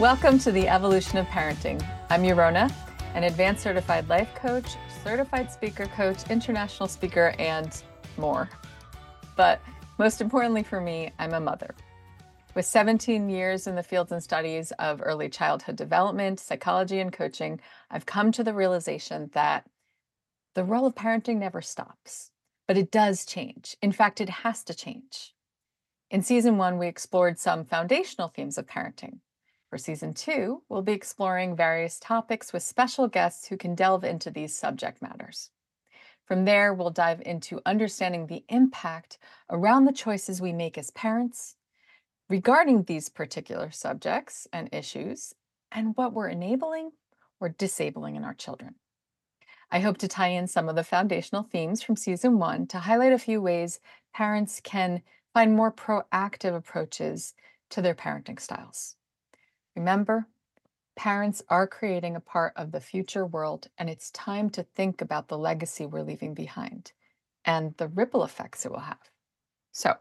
Welcome to the Evolution of Parenting. I'm Yarona, an advanced certified life coach, certified speaker coach, international speaker, and more. But most importantly for me, I'm a mother. With 17 years in the fields and studies of early childhood development, psychology, and coaching, I've come to the realization that the role of parenting never stops, but it does change. In fact, it has to change. In season one, we explored some foundational themes of parenting. For season two, we'll be exploring various topics with special guests who can delve into these subject matters. From there, we'll dive into understanding the impact around the choices we make as parents regarding these particular subjects and issues and what we're enabling or disabling in our children. I hope to tie in some of the foundational themes from season one to highlight a few ways parents can find more proactive approaches to their parenting styles. Remember, parents are creating a part of the future world, and it's time to think about the legacy we're leaving behind and the ripple effects it will have. So,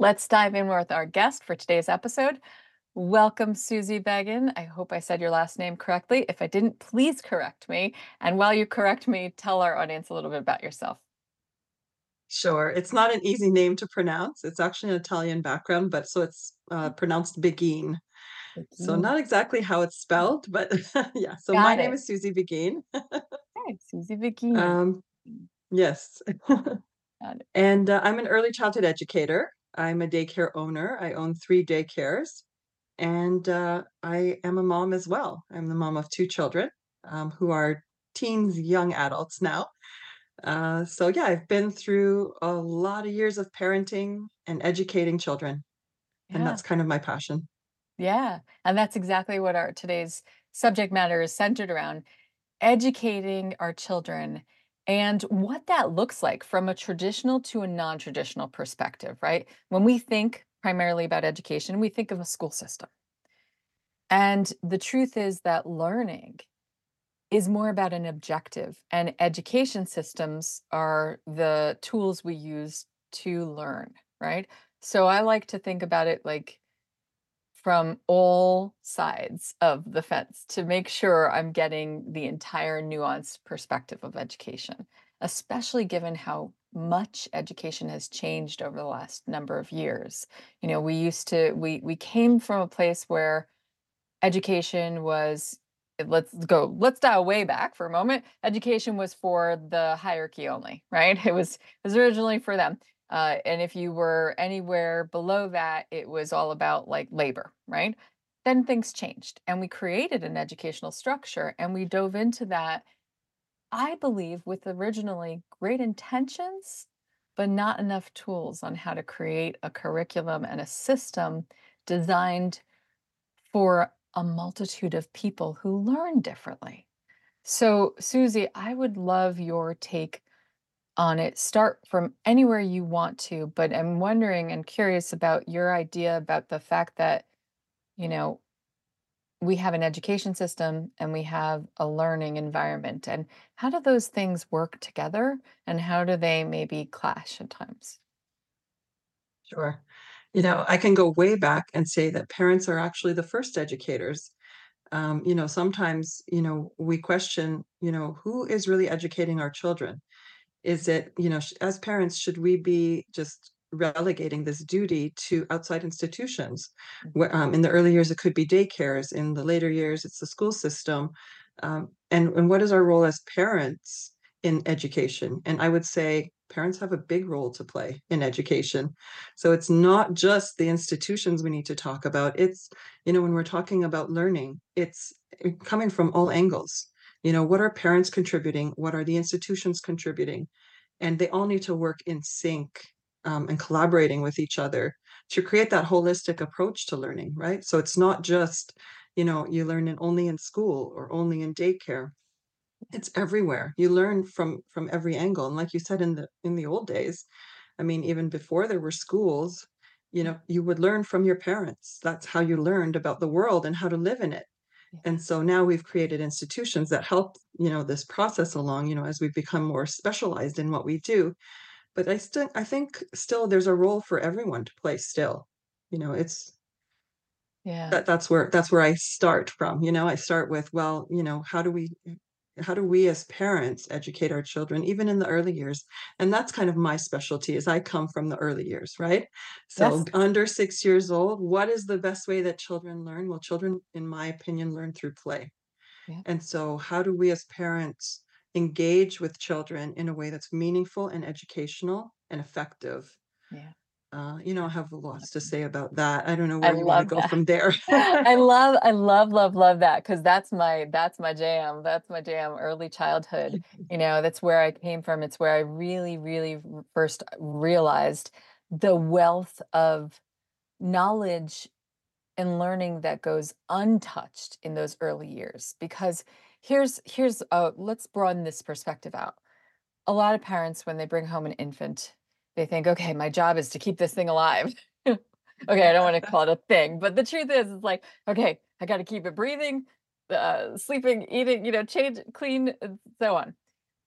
let's dive in with our guest for today's episode. Welcome, Susie Beghin. I hope I said your last name correctly. If I didn't, please correct me. And while you correct me, tell our audience a little bit about yourself. Sure. It's not an easy name to pronounce. It's actually an Italian background, but so it's uh, pronounced Begin. So not exactly how it's spelled, but yeah. So Got my it. name is Susie Beghin. Hi, Susie Beghin. Um, yes. And uh, I'm an early childhood educator. I'm a daycare owner. I own three daycares. And uh, I am a mom as well. I'm the mom of two children um, who are teens, young adults now. Uh, so yeah, I've been through a lot of years of parenting and educating children, and that's kind of my passion. Yeah. And that's exactly what our today's subject matter is centered around educating our children and what that looks like from a traditional to a non-traditional perspective, right? When we think primarily about education, we think of a school system. And the truth is that learning is more about an objective, and education systems are the tools we use to learn, right? So I like to think about it like from all sides of the fence to make sure I'm getting the entire nuanced perspective of education, especially given how much education has changed over the last number of years. You know, we used to we we came from a place where education was let's go let's dial way back for a moment. Education was for the hierarchy only right? It was it was originally for them uh, and if you were anywhere below that it was all about like labor right then things changed and we created an educational structure and we dove into that i believe with originally great intentions but not enough tools on how to create a curriculum and a system designed for a multitude of people who learn differently. So, Susie, I would love your take on it. Start from anywhere you want to, but I'm wondering and curious about your idea about the fact that, you know, we have an education system and we have a learning environment. And how do those things work together and how do they maybe clash at times? Sure. You know, I can go way back and say that parents are actually the first educators. Um, you know, sometimes, you know, we question, you know, who is really educating our children? Is it, you know, as parents, should we be just relegating this duty to outside institutions? Where, um, in the early years, it could be daycares. In the later years, it's the school system. Um, and, and what is our role as parents in education? And I would say parents have a big role to play in education. So it's not just the institutions we need to talk about. It's, you know, when we're talking about learning, it's eh, coming from all angles. You know, what are parents contributing? What are the institutions contributing? And they all need to work in sync um, and collaborating with each other to create that holistic approach to learning, right? So it's not just, you know, you learn in only in school or only in daycare it's everywhere you learn from from every angle and like you said in the in the old days i mean even before there were schools you know you would learn from your parents that's how you learned about the world and how to live in it. And so now we've created institutions that help you know this process along you know as we've become more specialized in what we do. But i still i think still there's a role for everyone to play still you know it's Yeah. That that's where that's where I start from, you know, I start with, well, you know, how do we how do we as parents educate our children even in the early years? And that's kind of my specialty is I come from the early years, right? So Yes. under 6 years old, what is the best way that children learn? Well, children, in my opinion, learn through play. Yeah. And so how do we as parents engage with children in a way that's meaningful and educational and effective? Yeah. Uh, you know, I have lots to say about that. I don't know I where you wanna go that. from there. I love I love, love, love that because that's my that's my jam. That's my jam, early childhood. You know, that's where I came from. It's where I really, really first realized the wealth of knowledge and learning that goes untouched in those early years. Because here's here's, uh let's broaden this perspective out. A lot of parents, when they bring home an infant, they think, "Okay, my job is to keep this thing alive." Okay, I don't wanna call it a thing, but the truth is, it's like, "Okay, I gotta keep it breathing, uh, sleeping, eating, you know, change, clean, so on."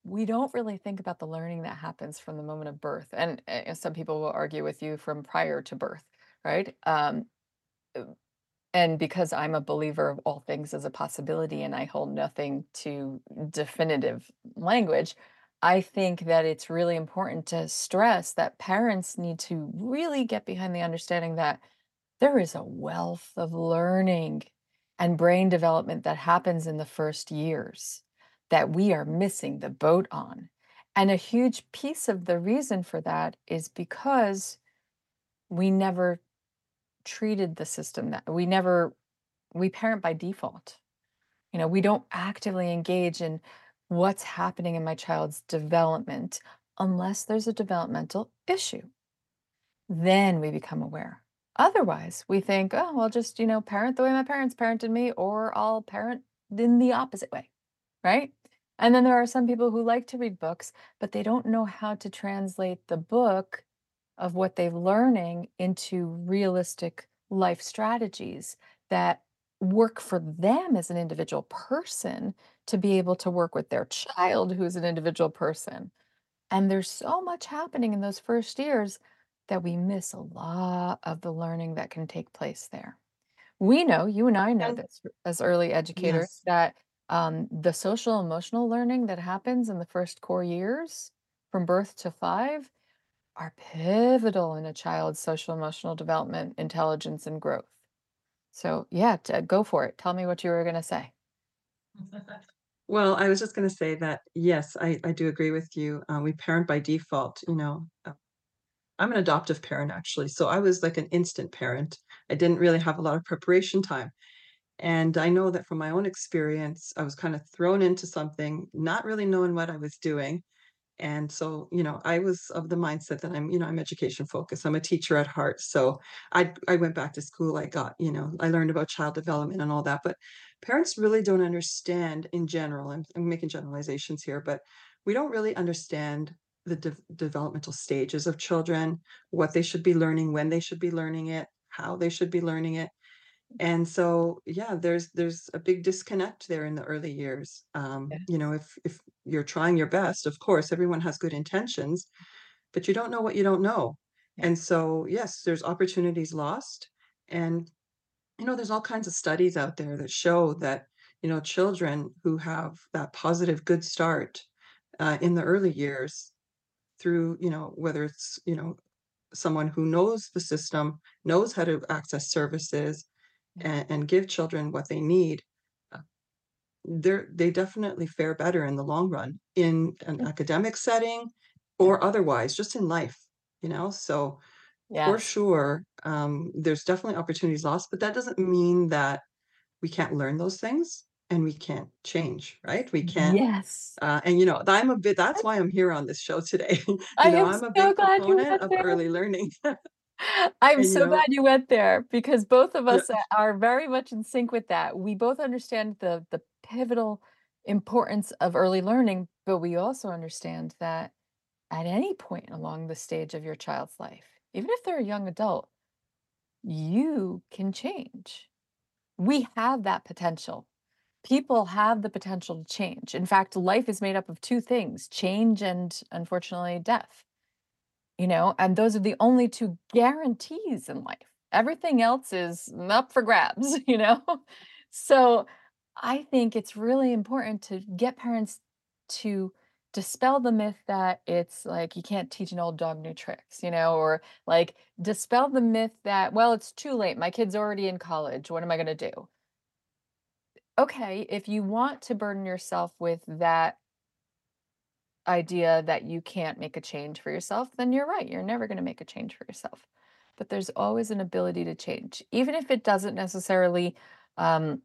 We don't really think about the learning that happens from the moment of birth, and, eh, some people will argue with you from prior to birth, right? Um, uh, and because I'm a believer of all things as a possibility and I hold nothing to definitive language, I think that it's really important to stress that parents need to really get behind the understanding that there is a wealth of learning and brain development that happens in the first years that we are missing the boat on. And a huge piece of the reason for that is because we never treated the system that we never we parent by default. You know, we don't actively engage in what's happening in my child's development unless there's a developmental issue. Then we become aware. Otherwise, we think, "Oh, I'll just, you know, parent the way my parents parented me, or I'll parent in the opposite way." Right? And then there are some people who like to read books, but they don't know how to translate the book of what they're learning into realistic life strategies that work for them as an individual person to be able to work with their child who's an individual person. And there's so much happening in those first years that we miss a lot of the learning that can take place there. We know, you and I know this as early educators Yes. that, um, the social emotional learning that happens in the first core years from birth to 5 are pivotal in a child's social emotional development, intelligence, and growth. So, yeah, t go for it. Tell me what you were gonna say. Well, I was just gonna say that, yes, I I do agree with you. Uh, we parent by default, you know? Uh, I'm an adoptive parent, actually, so I was like an instant parent. I didn't really have a lot of preparation time. And I know that from my own experience, I was kinda thrown into something, not really knowing what I was doing. And so, you know, I was of the mindset that I'm, you know, I'm education focused. I'm a teacher at heart. So I I went back to school. I got, you know, I learned about child development and all that. But parents really don't understand in general. I'm, I'm making generalizations here, but we don't really understand the dev developmental stages of children, what they should be learning, when they should be learning it, how they should be learning it. And so, yeah, there's there's a big disconnect there in the early years. Um, you know, if if you're trying your best, of course, everyone has good intentions, but you don't know what you don't know. Yeah. And so, yes, there's opportunities lost. And, you know, there's all kinds of studies out there that show that, you know, children who have that positive good start uh, in the early years through, you know, whether it's, you know, someone who knows the system, knows how to access services, Yeah. And, and give children what they need, uh, they're they definitely fare better in the long run in an academic setting or otherwise, just in life, you know? So for sure, um, there's definitely opportunities lost, but that doesn't mean that we can't learn those things and we can't change, right? We can't, Yes. uh, and you know, I'm a bit, that's why I'm here on this show today. you I know, am I'm a so big proponent of early learning. I'm and, you so glad you went there because both of us a are very much in sync with that. We both understand the the pivotal importance of early learning, but we also understand that at any point along the stage of your child's life, even if they're a young adult, you can change. We have that potential. People have the potential to change. In fact, life is made up of 2 things, change and, unfortunately, death. You know, and those are the only 2 guarantees in life. Everything else is up for grabs, you know? So I think it's really important to get parents to dispel the myth that it's like you can't teach an old dog new tricks, you know, or like dispel the myth that, well, it's too late. My kid's already in college. What am I going to do? Okay, if you want to burden yourself with that idea that you can't make a change for yourself, then you're right. You're never going to make a change for yourself. But there's always an ability to change, even if it doesn't necessarily um,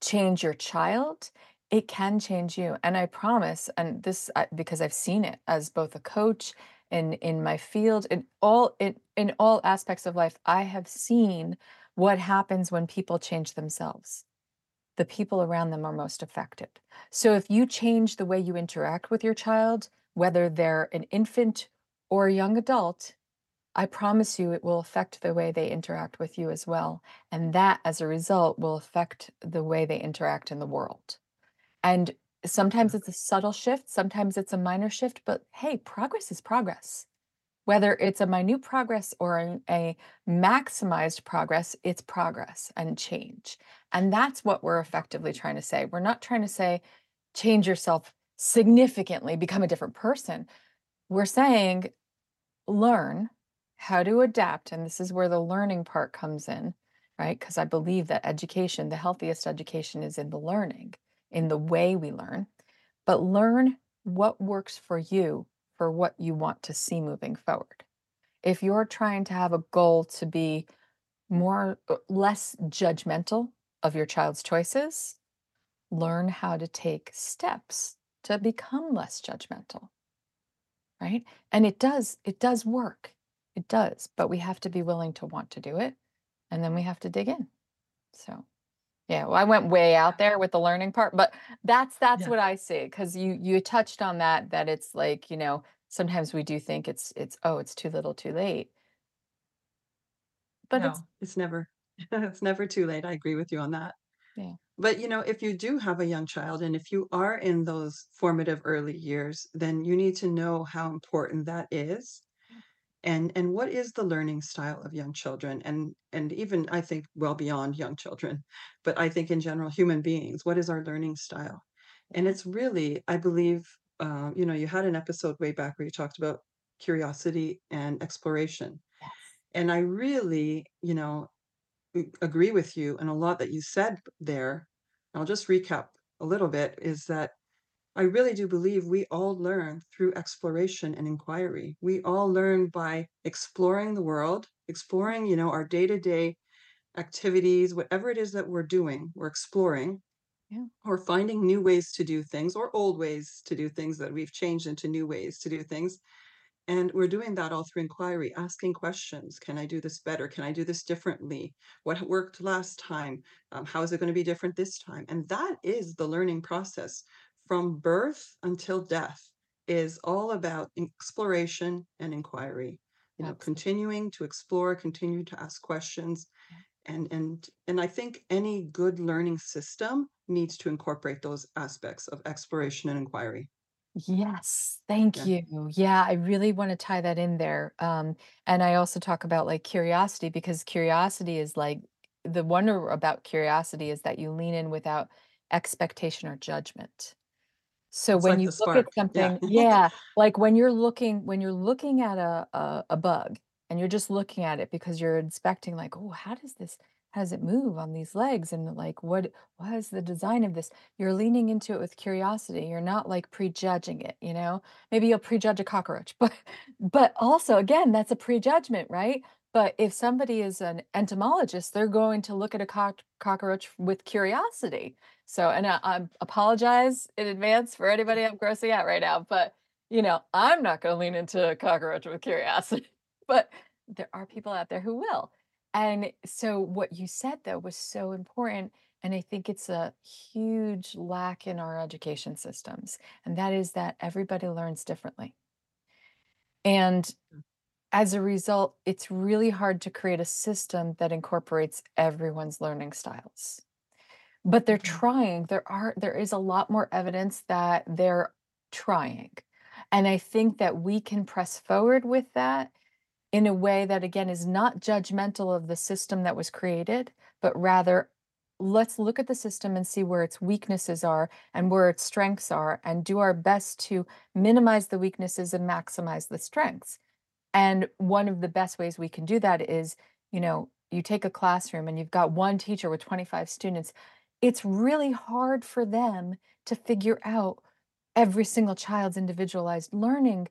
change your child, it can change you. And I promise, and this because I've seen it as both a coach and in my field, in all in in all aspects of life, I have seen what happens when people change themselves. The people around them are most affected. So if you change the way you interact with your child, whether they're an infant or a young adult, I promise you it will affect the way they interact with you as well. And that, as a result, will affect the way they interact in the world. And sometimes it's a subtle shift, sometimes it's a minor shift, but hey, progress is progress. Whether it's a minute progress or a, a maximized progress, it's progress and change. And that's what we're effectively trying to say. We're not trying to say, change yourself significantly, become a different person. We're saying, learn how to adapt. And this is where the learning part comes in, right? Because I believe that education, the healthiest education is in the learning, in the way we learn. But learn what works for you for what you want to see moving forward. If you're trying to have a goal to be more uh, less judgmental of your child's choices, learn how to take steps to become less judgmental right? And it does it does work. It does, but we have to be willing to want to do it, and then we have to dig in. So, yeah, well, I went way out there with the learning part, but that's that's Yeah. what I see because you you touched on that that it's like, you know, sometimes we do think it's it's oh, it's too little, too late, but it's it's never it's never too late. I agree with you on that. yeah. But, you know, if you do have a young child and if you are in those formative early years, then you need to know how important that is and and what is the learning style of young children and and even I think well beyond young children, but I think in general human beings, what is our learning style? And it's really, I believe, uh, you know, you had an episode way back where you talked about curiosity and exploration. Yes. And I really, you know, agree with you and a lot that you said there. I'll just recap a little bit is that I really do believe we all learn through exploration and inquiry. We all learn by exploring the world, exploring, you know, our day-to-day activities, whatever it is that we're doing, we're exploring Yeah. or finding new ways to do things or old ways to do things that we've changed into new ways to do things. And we're doing that all through inquiry, asking questions. Can I do this better? Can I do this differently? What worked last time? Um, how is it going to be different this time? And that is the learning process from birth until death is all about exploration and inquiry. You know, Absolutely. continuing to explore, continue to ask questions, and and and I think any good learning system needs to incorporate those aspects of exploration and inquiry. Yes, thank Yeah, you. Yeah, I really want to tie that in there. Um, and I also talk about like curiosity because curiosity is like the wonder about curiosity is that you lean in without expectation or judgment. So it's when like you the look at spark. Yeah. something yeah, like when you're looking when you're looking at a a a bug and you're just looking at it because you're inspecting like, "Oh, how does this how does it move on these legs?" And like, "What what is the design of this?" You're leaning into it with curiosity. You're not like prejudging it, you know? Maybe you'll prejudge a cockroach, but but also again, that's a prejudgment, right? But if somebody is an entomologist, they're going to look at a cock cockroach with curiosity so, and I, I apologize in advance for anybody I'm grossing out right now, but you know, I'm not going to lean into a cockroach with curiosity, but there are people out there who will. And so, what you said though was so important. And I think it's a huge lack in our education systems. And that is that everybody learns differently. And as a result, it's really hard to create a system that incorporates everyone's learning styles. But they're Mhm. trying. There are there is a lot more evidence that they're trying. And I think that we can press forward with that in a way that, again, is not judgmental of the system that was created, but rather, let's look at the system and see where its weaknesses are and where its strengths are, and do our best to minimize the weaknesses and maximize the strengths. And one of the best ways we can do that is, you know, you take a classroom and you've got one teacher with 25 students. It's really hard for them to figure out every single child's individualized learning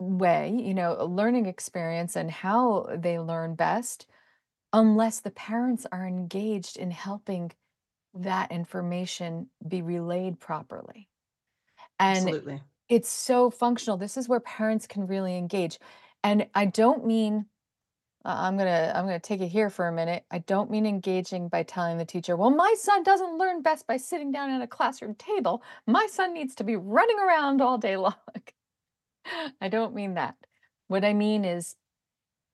way, you know, a learning experience and how they learn best, unless the parents are engaged in helping that information be relayed properly. And Absolutely. it's so functional. This is where parents can really engage. And I don't mean uh, I'm gonna I'm gonna take it here for a minute. I don't mean engaging by telling the teacher, well, my son doesn't learn best by sitting down at a classroom table. My son needs to be running around all day long. I don't mean that. What I mean is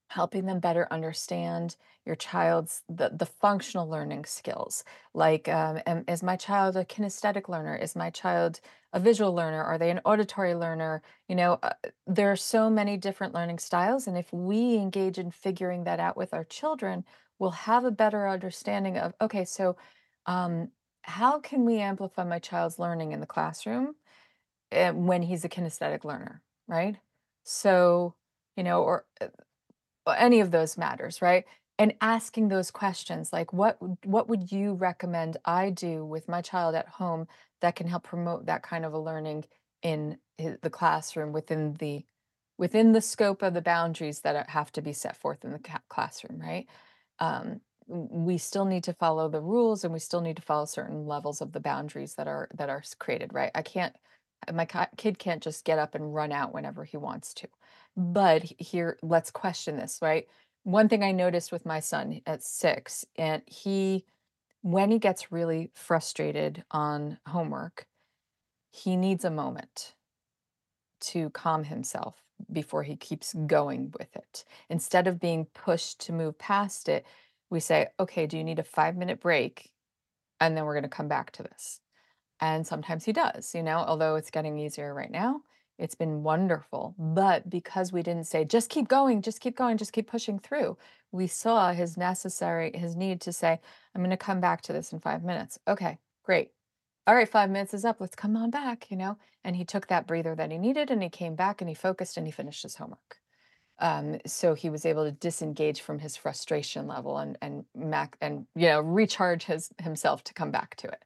helping them better understand your child's the, the functional learning skills like um, am, is my child a kinesthetic learner? Is my child a visual learner? Are they an auditory learner? You know uh, there are so many different learning styles and if we engage in figuring that out with our children we'll have a better understanding of okay so um, how can we amplify my child's learning in the classroom uh, when he's a kinesthetic learner right so you know or uh, any of those matters, right? And asking those questions like what what would you recommend I do with my child at home that can help promote that kind of a learning in the classroom within the within the scope of the boundaries that have to be set forth in the classroom, right? Um, we still need to follow the rules and we still need to follow certain levels of the boundaries that are that are created, right? I can't Uh, my kid can't just get up and run out whenever he wants to but here, let's question this, right? One thing I noticed with my son at six, and he, when he gets really frustrated on homework, he needs a moment to calm himself before he keeps going with it. Instead of being pushed to move past it, we say, okay, do you need a five minute break? And then we're going to come back to this. And sometimes he does, you know, although it's getting easier right now. It's been wonderful. But because we didn't say, just keep going, just keep going, just keep pushing through, we saw his necessary, his need to say, I'm going to come back to this in five minutes. Okay, great. All right, five minutes is up. Let's come on back, you know? And he took that breather that he needed and he came back and he focused and he finished his homework. Um, so he was able to disengage from his frustration level and and mac and you know recharge his himself to come back to it.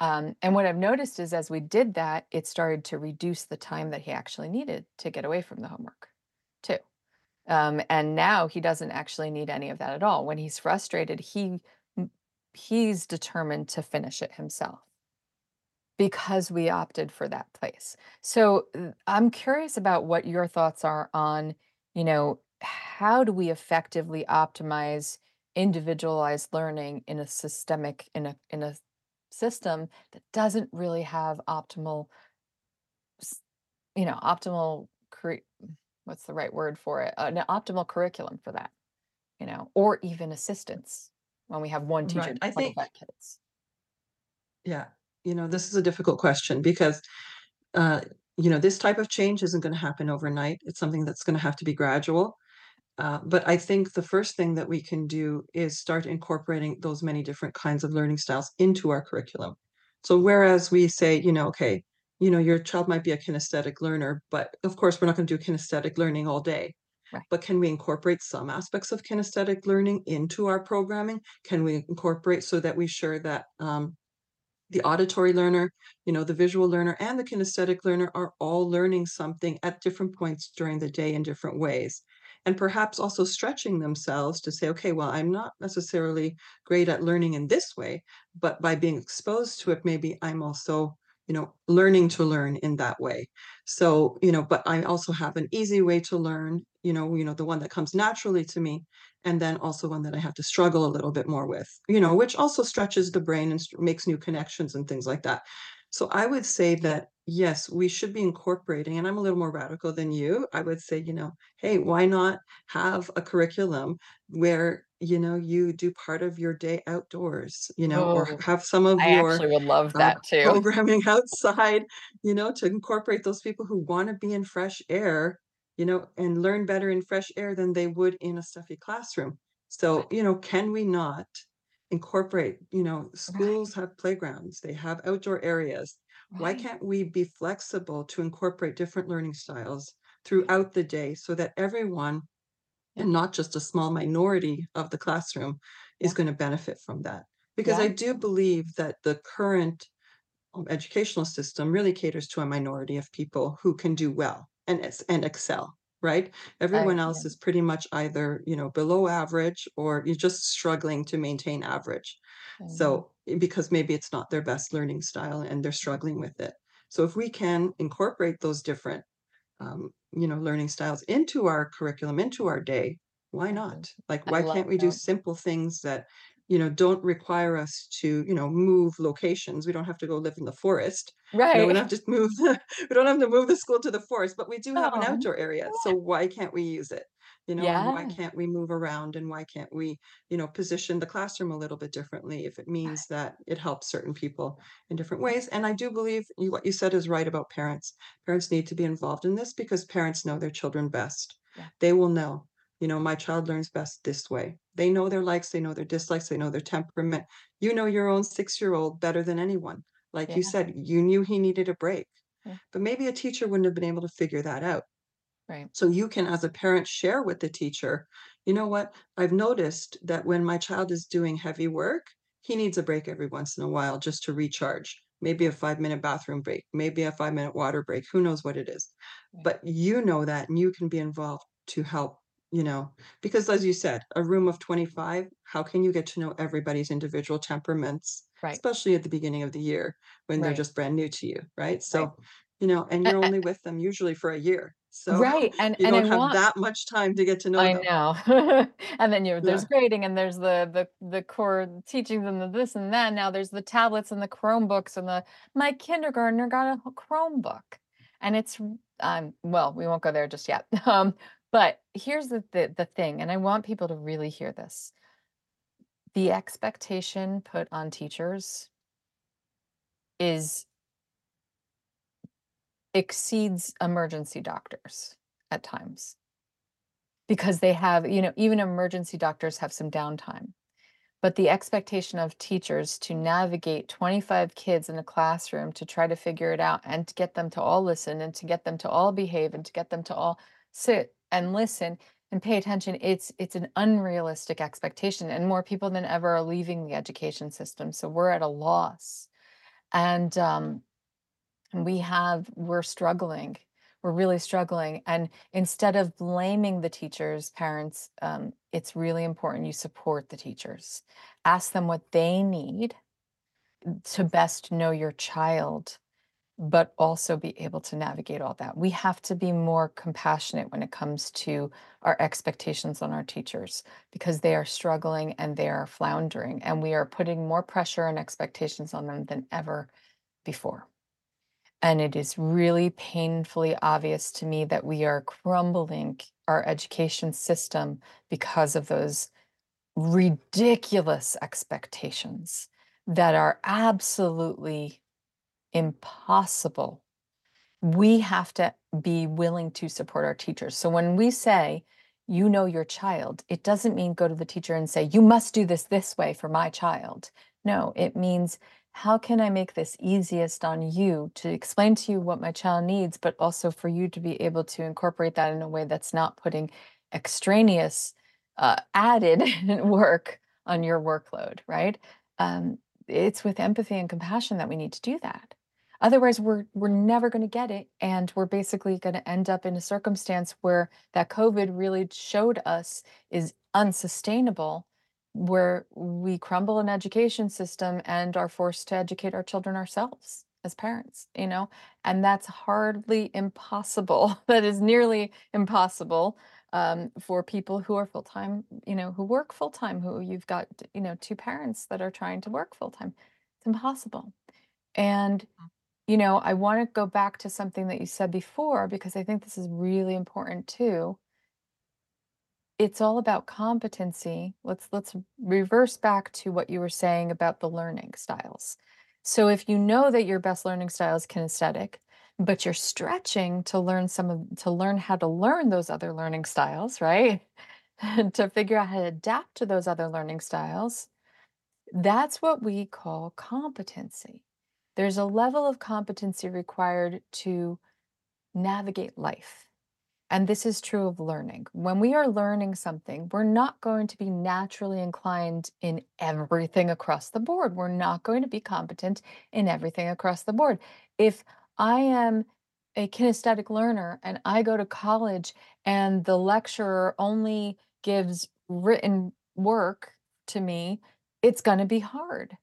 Um, and what I've noticed is as we did that, it started to reduce the time that he actually needed to get away from the homework, too. Um, and now he doesn't actually need any of that at all. When he's frustrated, he he's determined to finish it himself because we opted for that place. So uh, I'm curious about what your thoughts are on, you know, how do we effectively optimize individualized learning in a systemic in a in a system that doesn't really have optimal, you know, optimal what's the right word for it? An optimal curriculum for that, you know, or even assistance when we have one teacher Right. I think kids. yeah, you know, this is a difficult question because uh, you know, this type of change isn't going to happen overnight. It's something that's going to have to be gradual. Uh, but I think the first thing that we can do is start incorporating those many different kinds of learning styles into our curriculum. So whereas we say, you know, okay, you know, your child might be a kinesthetic learner, but of course we're not going to do kinesthetic learning all day. Right. But can we incorporate some aspects of kinesthetic learning into our programming? Can we incorporate so that we sure that um, the auditory learner, you know, the visual learner, and the kinesthetic learner are all learning something at different points during the day in different ways. And perhaps also stretching themselves to say, okay, well, I'm not necessarily great at learning in this way, but by being exposed to it, maybe I'm also, you know, learning to learn in that way. So, you know, but I also have an easy way to learn, you know, you know, the one that comes naturally to me and then also one that I have to struggle a little bit more with, you know, which also stretches the brain and makes new connections and things like that. So I would say that yes, we should be incorporating, and I'm a little more radical than you. I would say, you know, hey, why not have a curriculum where, you know, you do part of your day outdoors, you know, or Oh, have some of I your actually would love uh, that too. programming outside, you know, to incorporate those people who want to be in fresh air you know, and learn better in fresh air than they would in a stuffy classroom. So, you know, can we not incorporate, you know, schools Right. have playgrounds, they have outdoor areas. Why can't we be flexible to incorporate different learning styles throughout the day so that everyone, and not just a small minority of the classroom, is Yeah. going to benefit from that? Because I do believe that the current um, educational system really caters to a minority of people who can do well and and excel right? I everyone yeah. else is pretty much either you know below average or you're just struggling to maintain average. I so eh, because maybe it's not their best learning style and they're struggling with it. So if we can incorporate those different um, you know, learning styles into our curriculum, into our day, why not? Like, why can't we do simple things that, you know, don't require us to, you know, move locations? We don't have to go live in the forest. You know, we Right. don't have to move the, we don't have to move the school to the forest, but we do have an Oh. outdoor area. So why can't we use it? You know, and why can't we move around and why can't we, you know, position the classroom a little bit differently if it means that it helps certain people in different ways? And I do believe you, what you said is right about parents Parents need to be involved in this because parents know their children best. Yeah. They will know, you know, my child learns best this way. They know their likes, they know their dislikes, they know their temperament. You know your own six-year-old better than anyone. Like you said, you knew he needed a break, Yeah. but maybe a teacher wouldn't have been able to figure that out. Right. So you can, as a parent, share with the teacher, you know what? I've noticed that when my child is doing heavy work, he needs a break every once in a while just to recharge. Maybe a five minute bathroom break, maybe a five minute water break, who knows what it is. Right. But you know that and you can be involved to help, you know, because as you said, a room of 25, how can you get to know everybody's individual temperaments, Right. especially at the beginning of the year when they're just brand new to you, right? Right. So, you know, and you're only with them usually for a year. So right, and you and I don't have want that much time to get to know I them. know. And then you there's Yeah, grading and there's the the the core teachings and the this and that. Now there's the tablets and the Chromebooks and the my kindergartner got a Chromebook. And it's um, well, we won't go there just yet. Um, but here's the the the thing, and I want people to really hear this. The expectation put on teachers is exceeds emergency doctors at times because they have, you know, even emergency doctors have some downtime. But the expectation of teachers to navigate 25 kids in a classroom to try to figure it out and to get them to all listen and to get them to all behave and to get them to all sit and listen and pay attention, it's it's an unrealistic expectation. And more people than ever are leaving the education system. So we're at a loss. And um, we have we're struggling. We're really struggling. And instead of blaming the teachers, parents, um, it's really important you support the teachers. Ask them what they need to best know your child, but also be able to navigate all that. We have to be more compassionate when it comes to our expectations on our teachers because they are struggling and they are floundering, and we are putting more pressure and expectations on them than ever before. And it is really painfully obvious to me that we are crumbling our education system because of those ridiculous expectations that are absolutely impossible. We have to be willing to support our teachers. So when we say, you know your child, it doesn't mean go to the teacher and say, you must do this this way for my child. No, it means how can I make this easiest on you to explain to you what my child needs, but also for you to be able to incorporate that in a way that's not putting extraneous, uh, added work on your workload, right? Um, it's with empathy and compassion that we need to do that. Otherwise, we're we're never going to get it, and we're basically going to end up in a circumstance where that COVID really showed us is unsustainable where we crumble an education system and are forced to educate our children ourselves as parents, you know? And that's hardly impossible. That is nearly impossible um, for people who are full time, you know, who work full time, who you've got, you know, two parents that are trying to work full time. It's impossible. And, you know, I want to go back to something that you said before because I think this is really important too it's all about competency. Let's let's reverse back to what you were saying about the learning styles. So if you know that your best learning style is kinesthetic, but you're stretching to learn some of to learn how to learn those other learning styles, right? To figure out how to adapt to those other learning styles. That's what we call competency. There's a level of competency required to navigate life. And this is true of learning. When we are learning something, we're not going to be naturally inclined in everything across the board. We're not going to be competent in everything across the board. If I am a kinesthetic learner and I go to college and the lecturer only gives written work to me, it's going to be hard.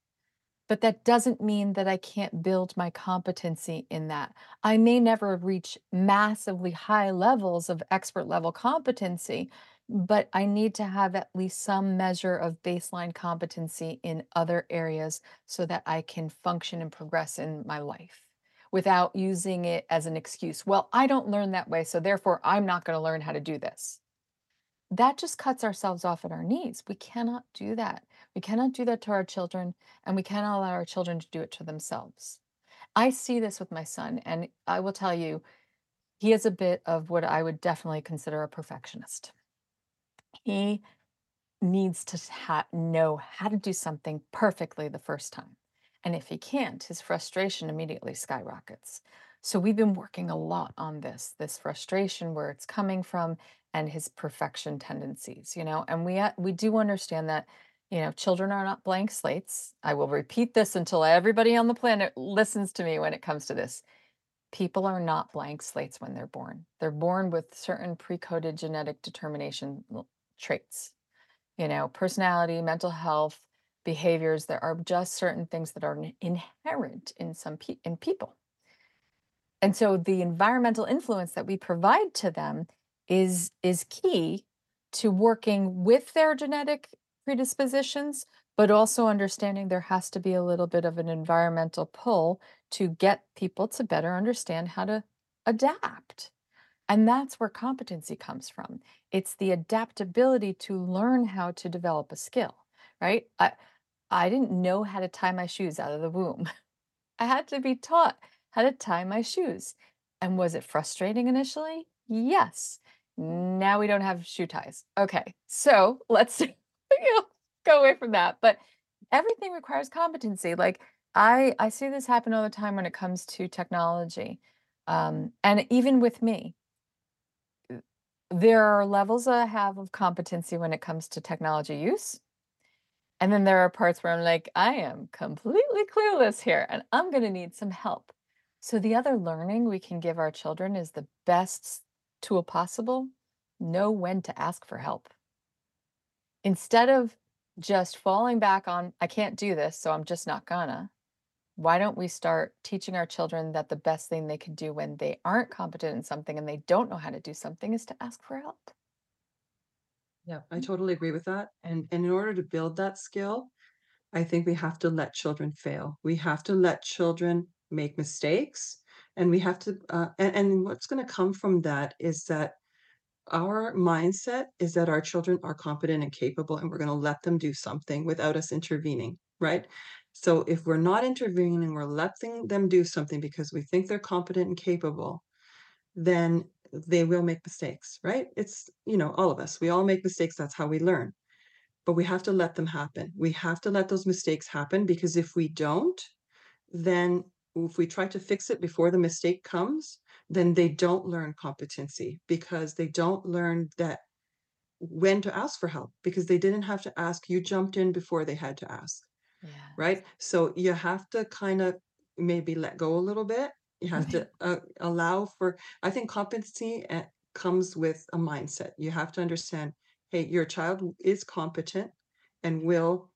But that doesn't mean that I can't build my competency in that. I may never reach massively high levels of expert level competency, but I need to have at least some measure of baseline competency in other areas so that I can function and progress in my life without using it as an excuse. Well, I don't learn that way, so therefore I'm not going to learn how to do this that just cuts ourselves off at our knees. We cannot do that. We cannot do that to our children, and we cannot allow our children to do it to themselves. I see this with my son, and I will tell you, he is a bit of what I would definitely consider a perfectionist. He needs to ha- know how to do something perfectly the first time. And if he can't, his frustration immediately skyrockets. So we've been working a lot on this, this frustration, where it's coming from, and his perfection tendencies, you know. And we uh, we do understand that, you know, children are not blank slates. I will repeat this until everybody on the planet listens to me when it comes to this. People are not blank slates when they're born. They're born with certain pre-coded genetic determination traits. You know, personality, mental health, behaviors. There are just certain things that are inherent in some pe- in people and so the environmental influence that we provide to them is is key to working with their genetic predispositions, but also understanding there has to be a little bit of an environmental pull to get people to better understand how to adapt. And that's where competency comes from. It's the adaptability to learn how to develop a skill, right? I I didn't know how to tie my shoes out of the womb. I had to be taught how to tie my shoes. And was it frustrating initially? Yes. Now we don't have shoe ties. Okay. So let's you know, go away from that. But everything requires competency. Like I I see this happen all the time when it comes to technology. Um, and even with me, there are levels I have of competency when it comes to technology use and then there are parts where I'm like, I am completely clueless here and I'm going to need some help. So, the other learning we can give our children is the best tool possible know when to ask for help. Instead of just falling back on, I can't do this, so I'm just not gonna, why don't we start teaching our children that the best thing they can do when they aren't competent in something and they don't know how to do something is to ask for help? Yeah, I totally agree with that. And, and in order to build that skill, I think we have to let children fail. We have to let children make mistakes, and we have to. Uh, and, and what's going to come from that is that our mindset is that our children are competent and capable, and we're going to let them do something without us intervening, right? So if we're not intervening, we're letting them do something because we think they're competent and capable, then they will make mistakes, right? It's, you know, all of us, we all make mistakes. That's how we learn. But we have to let them happen. We have to let those mistakes happen because if we don't, then if we try to fix it before the mistake comes, then they don't learn competency because they don't learn that when to ask for help because they didn't have to ask. You jumped in before they had to ask, Yes. right? So you have to kind of maybe let go a little bit. You have to uh, allow for, I think competency uh, comes with a mindset. You have to understand, hey, your child is competent and will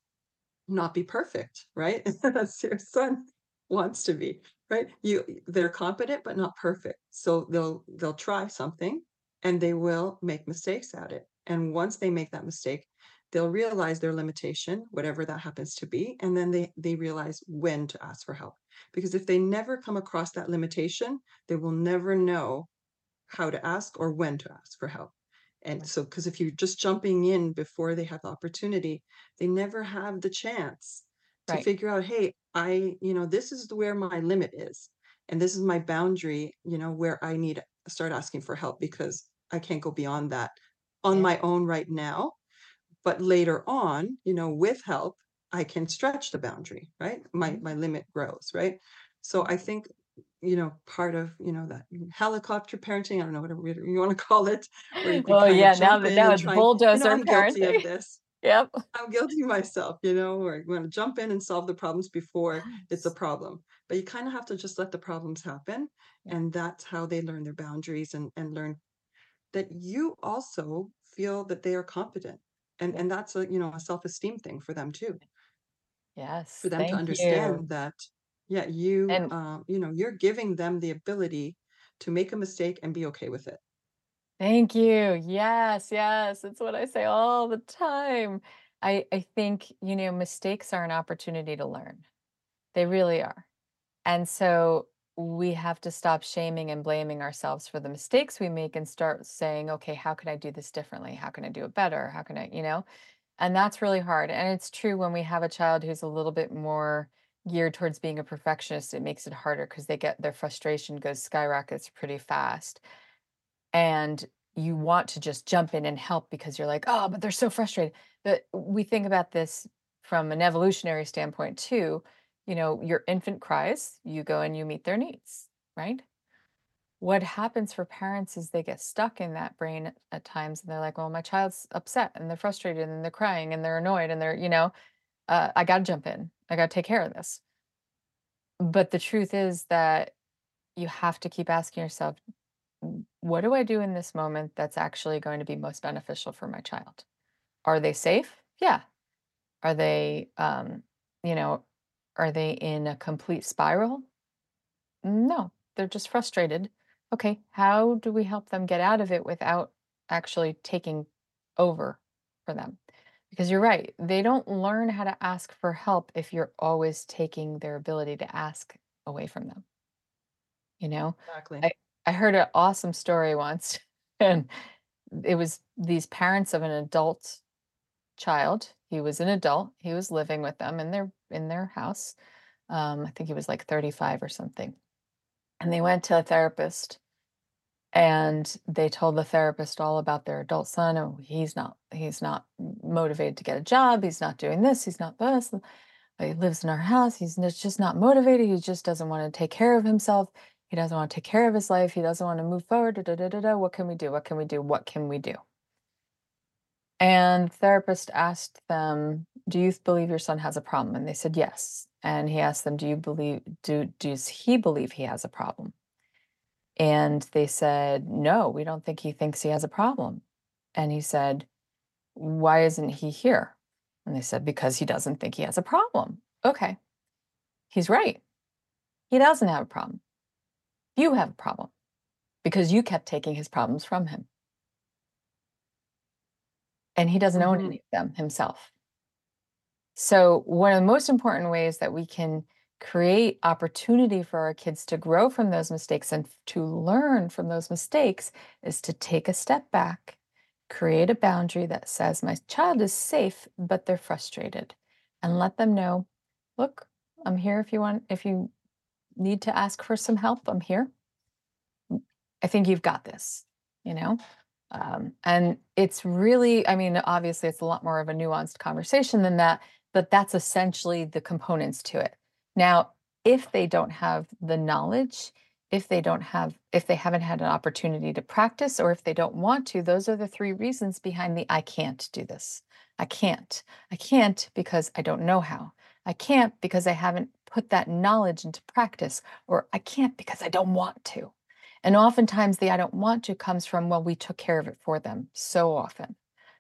not be perfect, right? That's your son wants to be, right? You they're competent but not perfect. So they'll they'll try something and they will make mistakes at it. And once they make that mistake, they'll realize their limitation, whatever that happens to be, and then they they realize when to ask for help. Because if they never come across that limitation, they will never know how to ask or when to ask for help. And so, because if you're just jumping in before they have the opportunity, they never have the chance to Right. figure out, hey, I, you know, this is where my limit is. and this is my boundary, you know, where I need to start asking for help because I can't go beyond that on Yeah. my own right now. But later on, you know, with help, I can stretch the boundary, right? My Mhm. my limit grows, right? So I think, you know, part of, you know, that helicopter parenting, I don't know whatever you want to call it, Oh, yeah, now that now it's try and, you know, bulldozer I'm guilty of parenting. Yep. I'm guilty myself, you know, or you want to jump in and solve the problems before it's a problem. But you kind of have to just let the problems happen. Yeah. And that's how they learn their boundaries and, and learn that you also feel that they are competent. And Yeah. and that's a, you know, a self-esteem thing for them too. Yes. For Yes, them to thank you. understand that, yeah, you, And uh, you know, you're giving them the ability to make a mistake and be okay with it. Thank you. Yes, yes, it's what I say all the time. I I think, you know, mistakes are an opportunity to learn. They really are. And so we have to stop shaming and blaming ourselves for the mistakes we make and start saying, okay, how can I do this differently? How can I do it better? How can I, you know? And that's really hard. And it's true when we have a child who's a little bit more geared towards being a perfectionist, it makes it harder because they get their frustration goes skyrockets pretty fast. And you want to just jump in and help because you're like, oh, but they're so frustrated. But we think about this from an evolutionary standpoint too. You know, your infant cries, you go and you meet their needs, right? What happens for parents is they get stuck in that brain at times and they're like, well, my child's upset and they're frustrated and they're crying and they're annoyed and they're, you know, uh, I got to jump in. I got to take care of this. But the truth is that you have to keep asking yourself, "W- what do I do in this moment that's actually going to be most beneficial for my child? Are they safe? Yeah. Are they, um, you know, are they in a complete spiral? No, they're just frustrated. Okay, how do we help them get out of it without actually taking over for them? Because you're right, they don't learn how to ask for help if you're always taking their ability to ask away from them, you know? Exactly. I I heard an awesome story once and it was these parents of an adult child. He was an adult. He was living with them in their in their house. Um, I think he was like 35 or something. And they went to a therapist and they told the therapist all about their adult son. Oh, he's not he's not motivated to get a job. He's not doing this. He's not this. He lives in our house. He's just not motivated. He just doesn't want to take care of himself. He doesn't want to take care of his life. He doesn't want to move forward. Da, da, da, da. What can we do? What can we do? What can we do? And the therapist asked them, "Do you believe your son has a problem?" And they said yes. And he asked them, "Do you believe do does he believe he has a problem?" And they said, "No, we don't think he thinks he has a problem." And he said, "Why isn't he here?" And they said, "Because he doesn't think he has a problem." Okay, he's right. He doesn't have a problem. You have a problem because you kept taking his problems from him, and he doesn't own hmm any of them himself. So, one of the most important ways that we can create opportunity for our kids to grow from those mistakes and to learn from those mistakes is to take a step back, create a boundary that says, My child is safe, but they're frustrated, and let them know, Look, I'm here if you want, if you need to ask for some help, I'm here. I think you've got this, you know? Um, and it's really, I mean, obviously, it's a lot more of a nuanced conversation than that, but that's essentially the components to it. Now, if they don't have the knowledge, if they don't have, if they haven't had an opportunity to practice, or if they don't want to, those are the three reasons behind the I can't do this. I can't. I can't because I don't know how. I can't because I haven't put that knowledge into practice, or I can't because I don't want to. And oftentimes the I don't want to comes from, well, we took care of it for them so often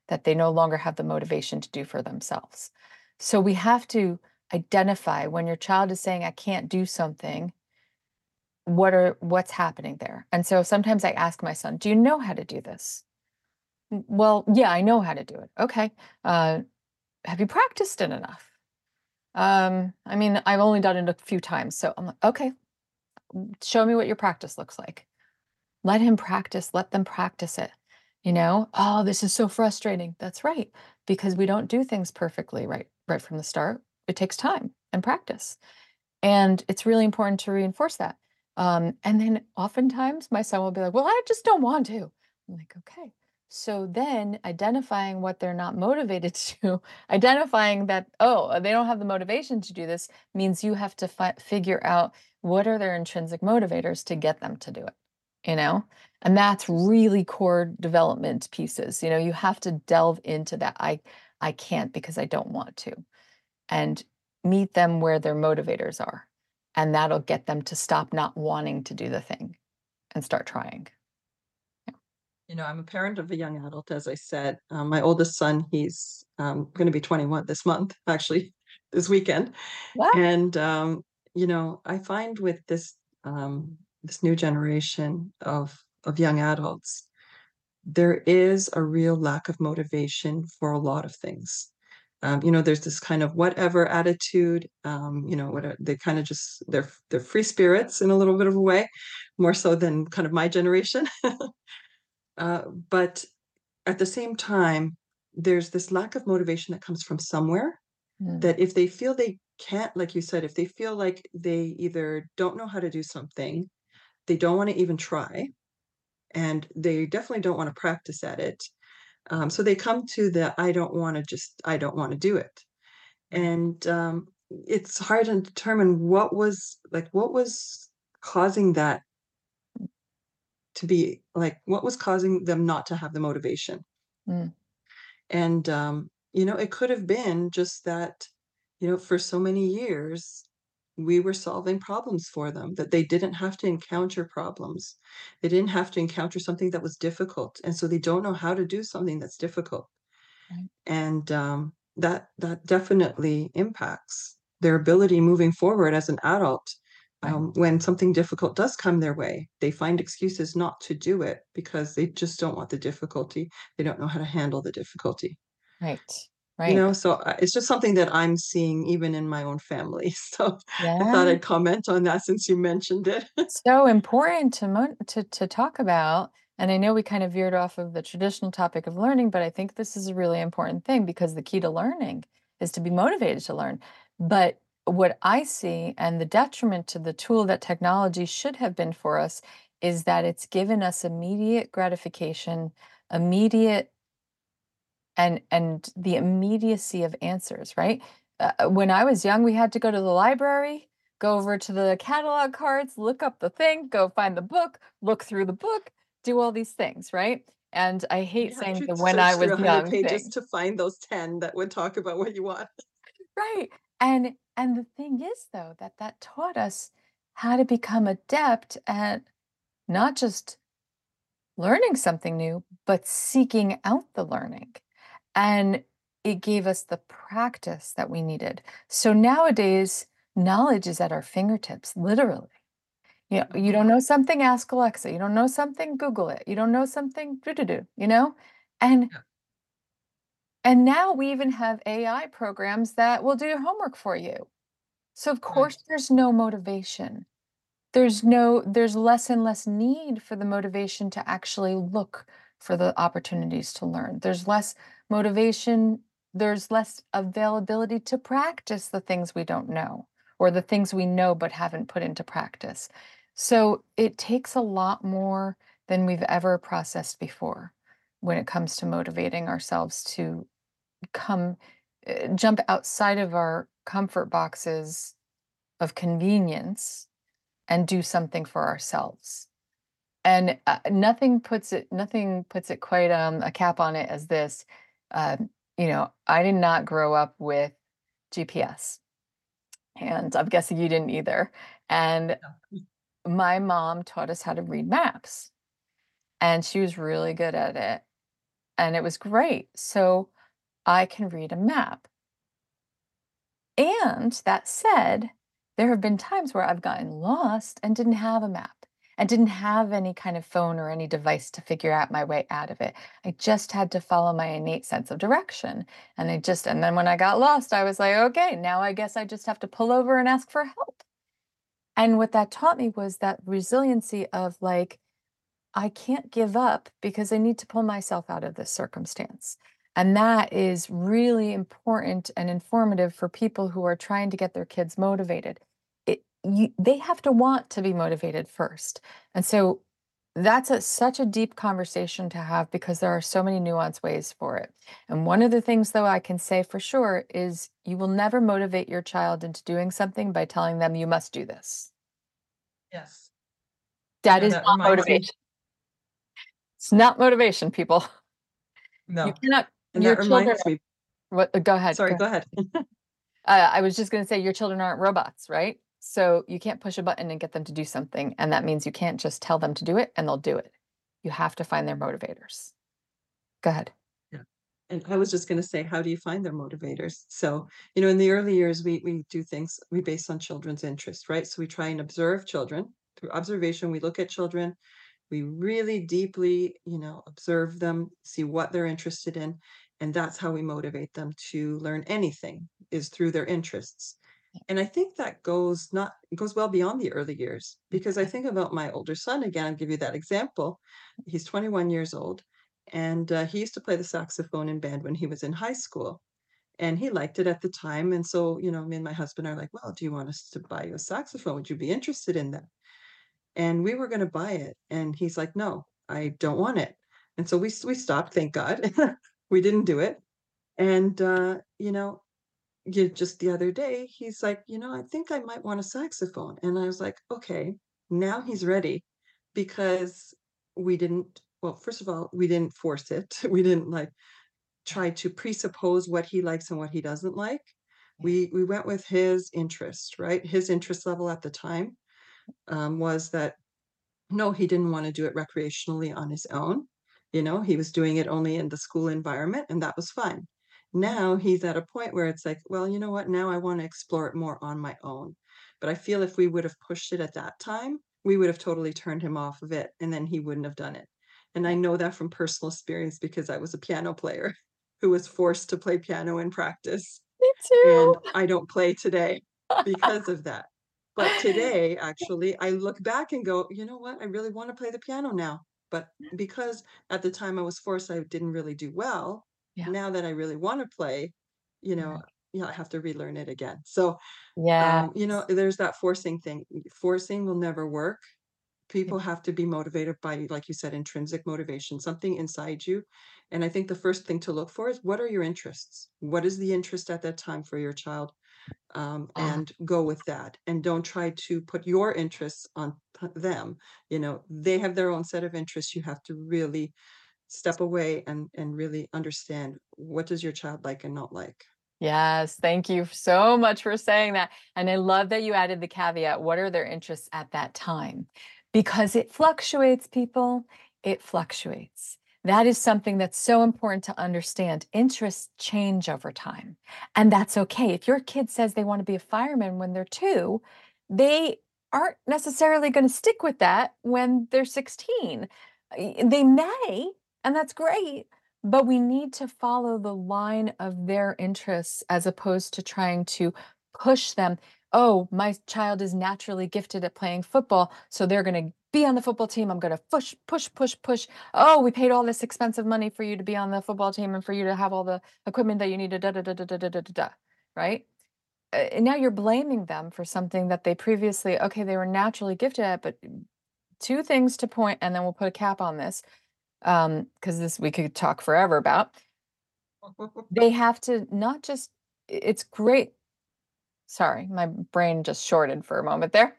that they no longer have the motivation to do for themselves. So we have to identify when your child is saying, I can't do something, what are what's happening there? And so sometimes I ask my son, Do you know how to do this? "Mm, Well, yeah, I know how to do it. Okay. Uh, have you practiced it enough? Um, I mean, I've only done it a few times. So I'm like, okay, show me what your practice looks like. Let him practice, let them practice it. You know, oh, this is so frustrating. That's right, because we don't do things perfectly right right from the start. It takes time and practice. And it's really important to reinforce that. Um, and then oftentimes my son will be like, "Well, I just don't want to." I'm like, "Okay." So then identifying what they're not motivated to, identifying that, oh, uh, they don't have the motivation to do this means you have to fi- figure out what are their intrinsic motivators to get them to do it, you know? And that's really core development pieces. You know, you have to delve into that. I I can't because I don't want to. And meet them where their motivators are. And that'll get them to stop not wanting to do the thing and start trying. You know, I'm a parent of a young adult, as I said. Um, my oldest son, he's um, going to be 21 this month, actually, this weekend. Wow. And um, you know, I find with this um, this new generation of of young adults, there is a real lack of motivation for a lot of things. Um, you know, there's this kind of whatever attitude. Um, you know, what are, they kind of just they're they're free spirits in a little bit of a way, more so than kind of my generation. uh, but at the same time, there's this lack of motivation that comes from somewhere. Mm, That if they feel they can't, like you said, if they feel like they either don't know how to do something, they don't want to even try, and they definitely don't want to practice at it. Um, so they come to the I don't want to just I don't want to do it. And um, it's hard to determine what was like what was causing that to be like what was causing them not to have the motivation. Mm, And um, you know, it could have been just that, you know, for so many years we were solving problems for them that they didn't have to encounter problems. They didn't have to encounter something that was difficult. And so they don't know how to do something that's difficult. right. And um, that that definitely impacts their ability moving forward as an adult. Um, when something difficult does come their way, they find excuses not to do it because they just don't want the difficulty. They don't know how to handle the difficulty. Right. Right. You know, so, uh, it's just something that I'm seeing even in my own family, so I thought I'd comment on that since you mentioned it. So important to mo- to to talk about. And I know we kind of veered off of the traditional topic of learning, but I think this is a really important thing because the key to learning is to be motivated to learn. But what I see and the detriment to the tool that technology should have been for us is that it's given us immediate gratification, immediate and and the immediacy of answers, right? Uh, uh, when I was young, we had to go to the library, go over to the catalog cards, look up the thing, go find the book, look through the book, do all these things, right? And I hate saying the when I was 100 young pages thing. to find those 10 that would talk about what you want. Right. And and the thing is though that that taught us how to become adept at not just learning something new, but seeking out the learning. And it gave us the practice that we needed. So nowadays, knowledge is at our fingertips, literally. You know, you don't mm-hmm. know something, ask Alexa. You don't know something, Google it. You don't know something, do do do, you know? And Yeah, and now we even have AI programs that will do your homework for you. So of right. course there's no motivation. There's no there's less and less need for the motivation to actually look for the opportunities to learn. There's less motivation, there's less availability to practice the things we don't know or the things we know but haven't put into practice. So it takes a lot more than we've ever processed before when it comes to motivating ourselves to come uh, jump outside of our comfort boxes of convenience and do something for ourselves. And uh, nothing puts it nothing puts it quite um, a cap on it as this. Uh, you know, I did not grow up with GPS, and I'm guessing you didn't either. And my mom taught us how to read maps, and she was really good at it, and it was great. So I can read a map. And that said, there have been times where I've gotten lost and didn't have a map and didn't have any kind of phone or any device to figure out my way out of it. I just had to follow my innate sense of direction. And I just, and then when I got lost, I was like, okay, now I guess I just have to pull over and ask for help. And what that taught me was that resiliency of like, I can't give up because I need to pull myself out of this circumstance. And that is really important and informative for people who are trying to get their kids motivated. It you they have to want to be motivated first. And so that's a such a deep conversation to have because there are so many nuanced ways for it. And one of the things though I can say for sure is you will never motivate your child into doing something by telling them you must do this. Yes. That is that not me motivation. It's not motivation, people. No. You cannot and your that children reminds me what uh, go ahead, sorry, go go ahead. Uh, I was just gonna say your children aren't robots, right? So you can't push a button and get them to do something, and that means you can't just tell them to do it and they'll do it. You have to find their motivators. Go ahead. Yeah. And I was just gonna say, how do you find their motivators? So, you know, in the early years, we we do things we base on children's interest, right? So we try and observe children. Through observation, we look at children, we really deeply, you know, observe them, see what they're interested in, and that's how we motivate them to learn anything, is through their interests. And I think that goes not goes well beyond the early years because I think about my older son again, I'll give you that example. He's 21 years old and uh, he used to play the saxophone in band when he was in high school and he liked it at the time. And so, you know, me and my husband are like, well, do you want us to buy you a saxophone? Would you be interested in that? And we were going to buy it. And he's like, no, I don't want it. And so we, we stopped, thank God. we didn't do it. And, uh, you know, you just the other day, he's like, "You know, I think I might want a saxophone." And I was like, "Okay." Now he's ready because we didn't well, first of all, we didn't force it. We didn't like try to presuppose what he likes and what he doesn't like. We we went with his interest, right? His interest level at the time um, was that no, he didn't wanna do it recreationally on his own, you know, he was doing it only in the school environment, and that was fine. Now he's at a point where it's like, "Well, you know what? Now I wanna explore it more on my own." But I feel if we would have pushed it at that time, we would have totally turned him off of it, and then he wouldn't have done it. And I know that from personal experience because I was a piano player who was forced to play piano in practice, Me too. and I don't play today because of that. But today, actually, I look back and go, "You know what? I really wanna play the piano now." But because at the time I was forced, I didn't really do well, Yeah, now that I really wanna play, you know, yeah, I have to relearn it again. So, yeah, um, you know, there's that forcing thing. Forcing will never work. Yeah. People have to be motivated by, like you said, intrinsic motivation, something inside you. And I think the first thing to look for is what are your interests? What is the interest at that time for your child? Um, Ah, and go with that and don't try to put your interests on them you know they have their own set of interests you have to really step away and and really understand what does your child like and not like yes, thank you so much for saying that, and I love that you added the caveat, what are their interests at that time? Because it fluctuates, people, it fluctuates. That is something that's so important to understand. Interests change over time, and that's okay. If your kid says they wanna be a fireman when they're 2, they aren't necessarily gonna stick with that when they're 16. Uh, they may, and that's great, But we need to follow the line of their interests as opposed to trying to push them. Oh, my child is naturally gifted at playing football, so they're going to be on the football team. I'm going to push, push, push, push. Oh, we paid all this expensive money for you to be on the football team and for you to have all the equipment that you need da da da da da da da da. Right? Uh, and now you're blaming them for something that they previously, okay, they were naturally gifted at, but two things to point, and then we'll put a cap on this um because this we could talk forever about they have to not just it's great sorry my brain just shorted for a moment there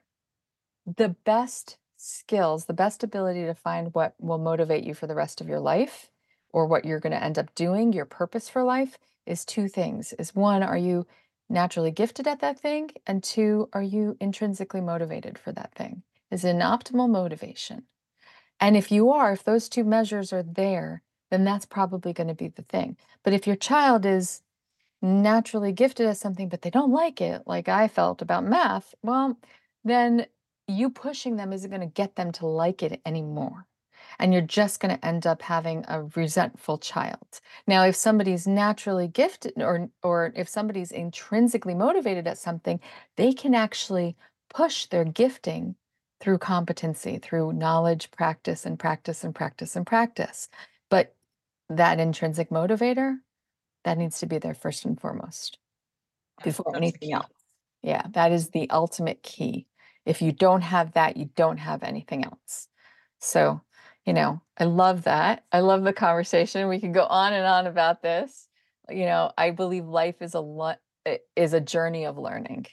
the best skills the best ability to find what will motivate you for the rest of your life or what you're going to end up doing your purpose for life is two things is one are you naturally gifted at that thing? And two are you intrinsically motivated for that thing? Is it an optimal motivation? And if you are, if those 2 measures are there, then that's probably gonna be the thing. But if your child is naturally gifted at something, but they don't like it, like I felt about math, well, then you pushing them isn't gonna get them to like it anymore. And you're just gonna end up having a resentful child. Now, if somebody's naturally gifted or or if somebody's intrinsically motivated at something, they can actually push their gifting through competency, through knowledge, practice, and practice, and practice, and practice. But that intrinsic motivator, that needs to be there first and foremost before that's anything key else. Yeah, that is the ultimate key. If you don't have that, you don't have anything else. So, you know, I love that. I love the conversation. We can go on and on about this. You know, I believe life is a lot is a journey of learning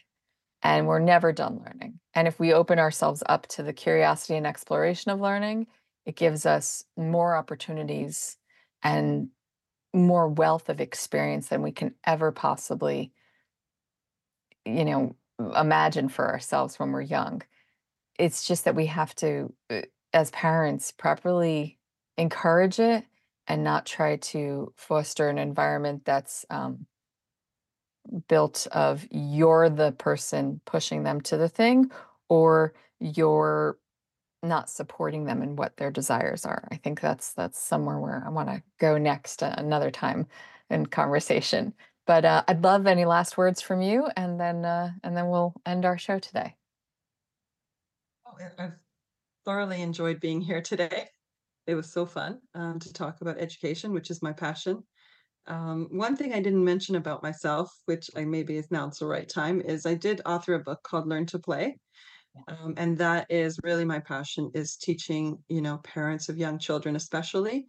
and we're never done learning. And if we open ourselves up to the curiosity and exploration of learning, it gives us more opportunities and more wealth of experience than we can ever possibly you know imagine for ourselves when we're young it's just that we have to uh, as parents properly encourage it and not try to foster an environment that's um, built of you're the person pushing them to the thing or you're not supporting them in what their desires are. I think that's that's somewhere where I want to go next uh, another time in conversation. But uh, I'd love any last words from you, and then uh, and then we'll end our show today. Oh, I've thoroughly enjoyed being here today. It was so fun um, to talk about education, which is my passion. Um, one thing I didn't mention about myself, which I maybe is now the right time, is I did author a book called Learn to Play. Um, and that is really my passion is teaching, you know, parents of young children, especially,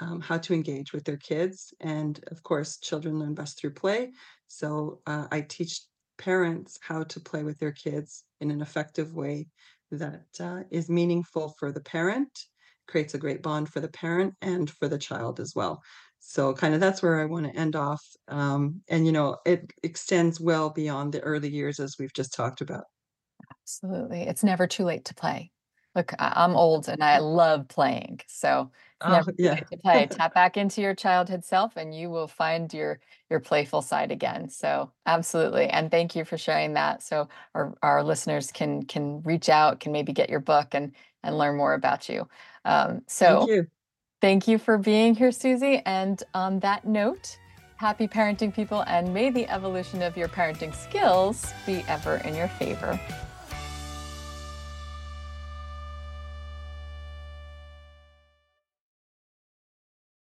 um, how to engage with their kids. And of course, children learn best through play. So uh, I teach parents how to play with their kids in an effective way that uh, is meaningful for the parent, creates a great bond for the parent and for the child as well. So kind of that's where I want to end off. Um, and, you know, it extends well beyond the early years as we've just talked about. Absolutely. It's never too late to play. Look, I'm old and I love playing, so Oh, yeah. to play. Tap back into your childhood self and you will find your your playful side again. So, absolutely, and thank you for sharing that so our our listeners can can reach out, can maybe get your book and and learn more about you. Um, Thank so you. thank you for being here, Susie, and on that note, happy parenting people, and may the evolution of your parenting skills be ever in your favor.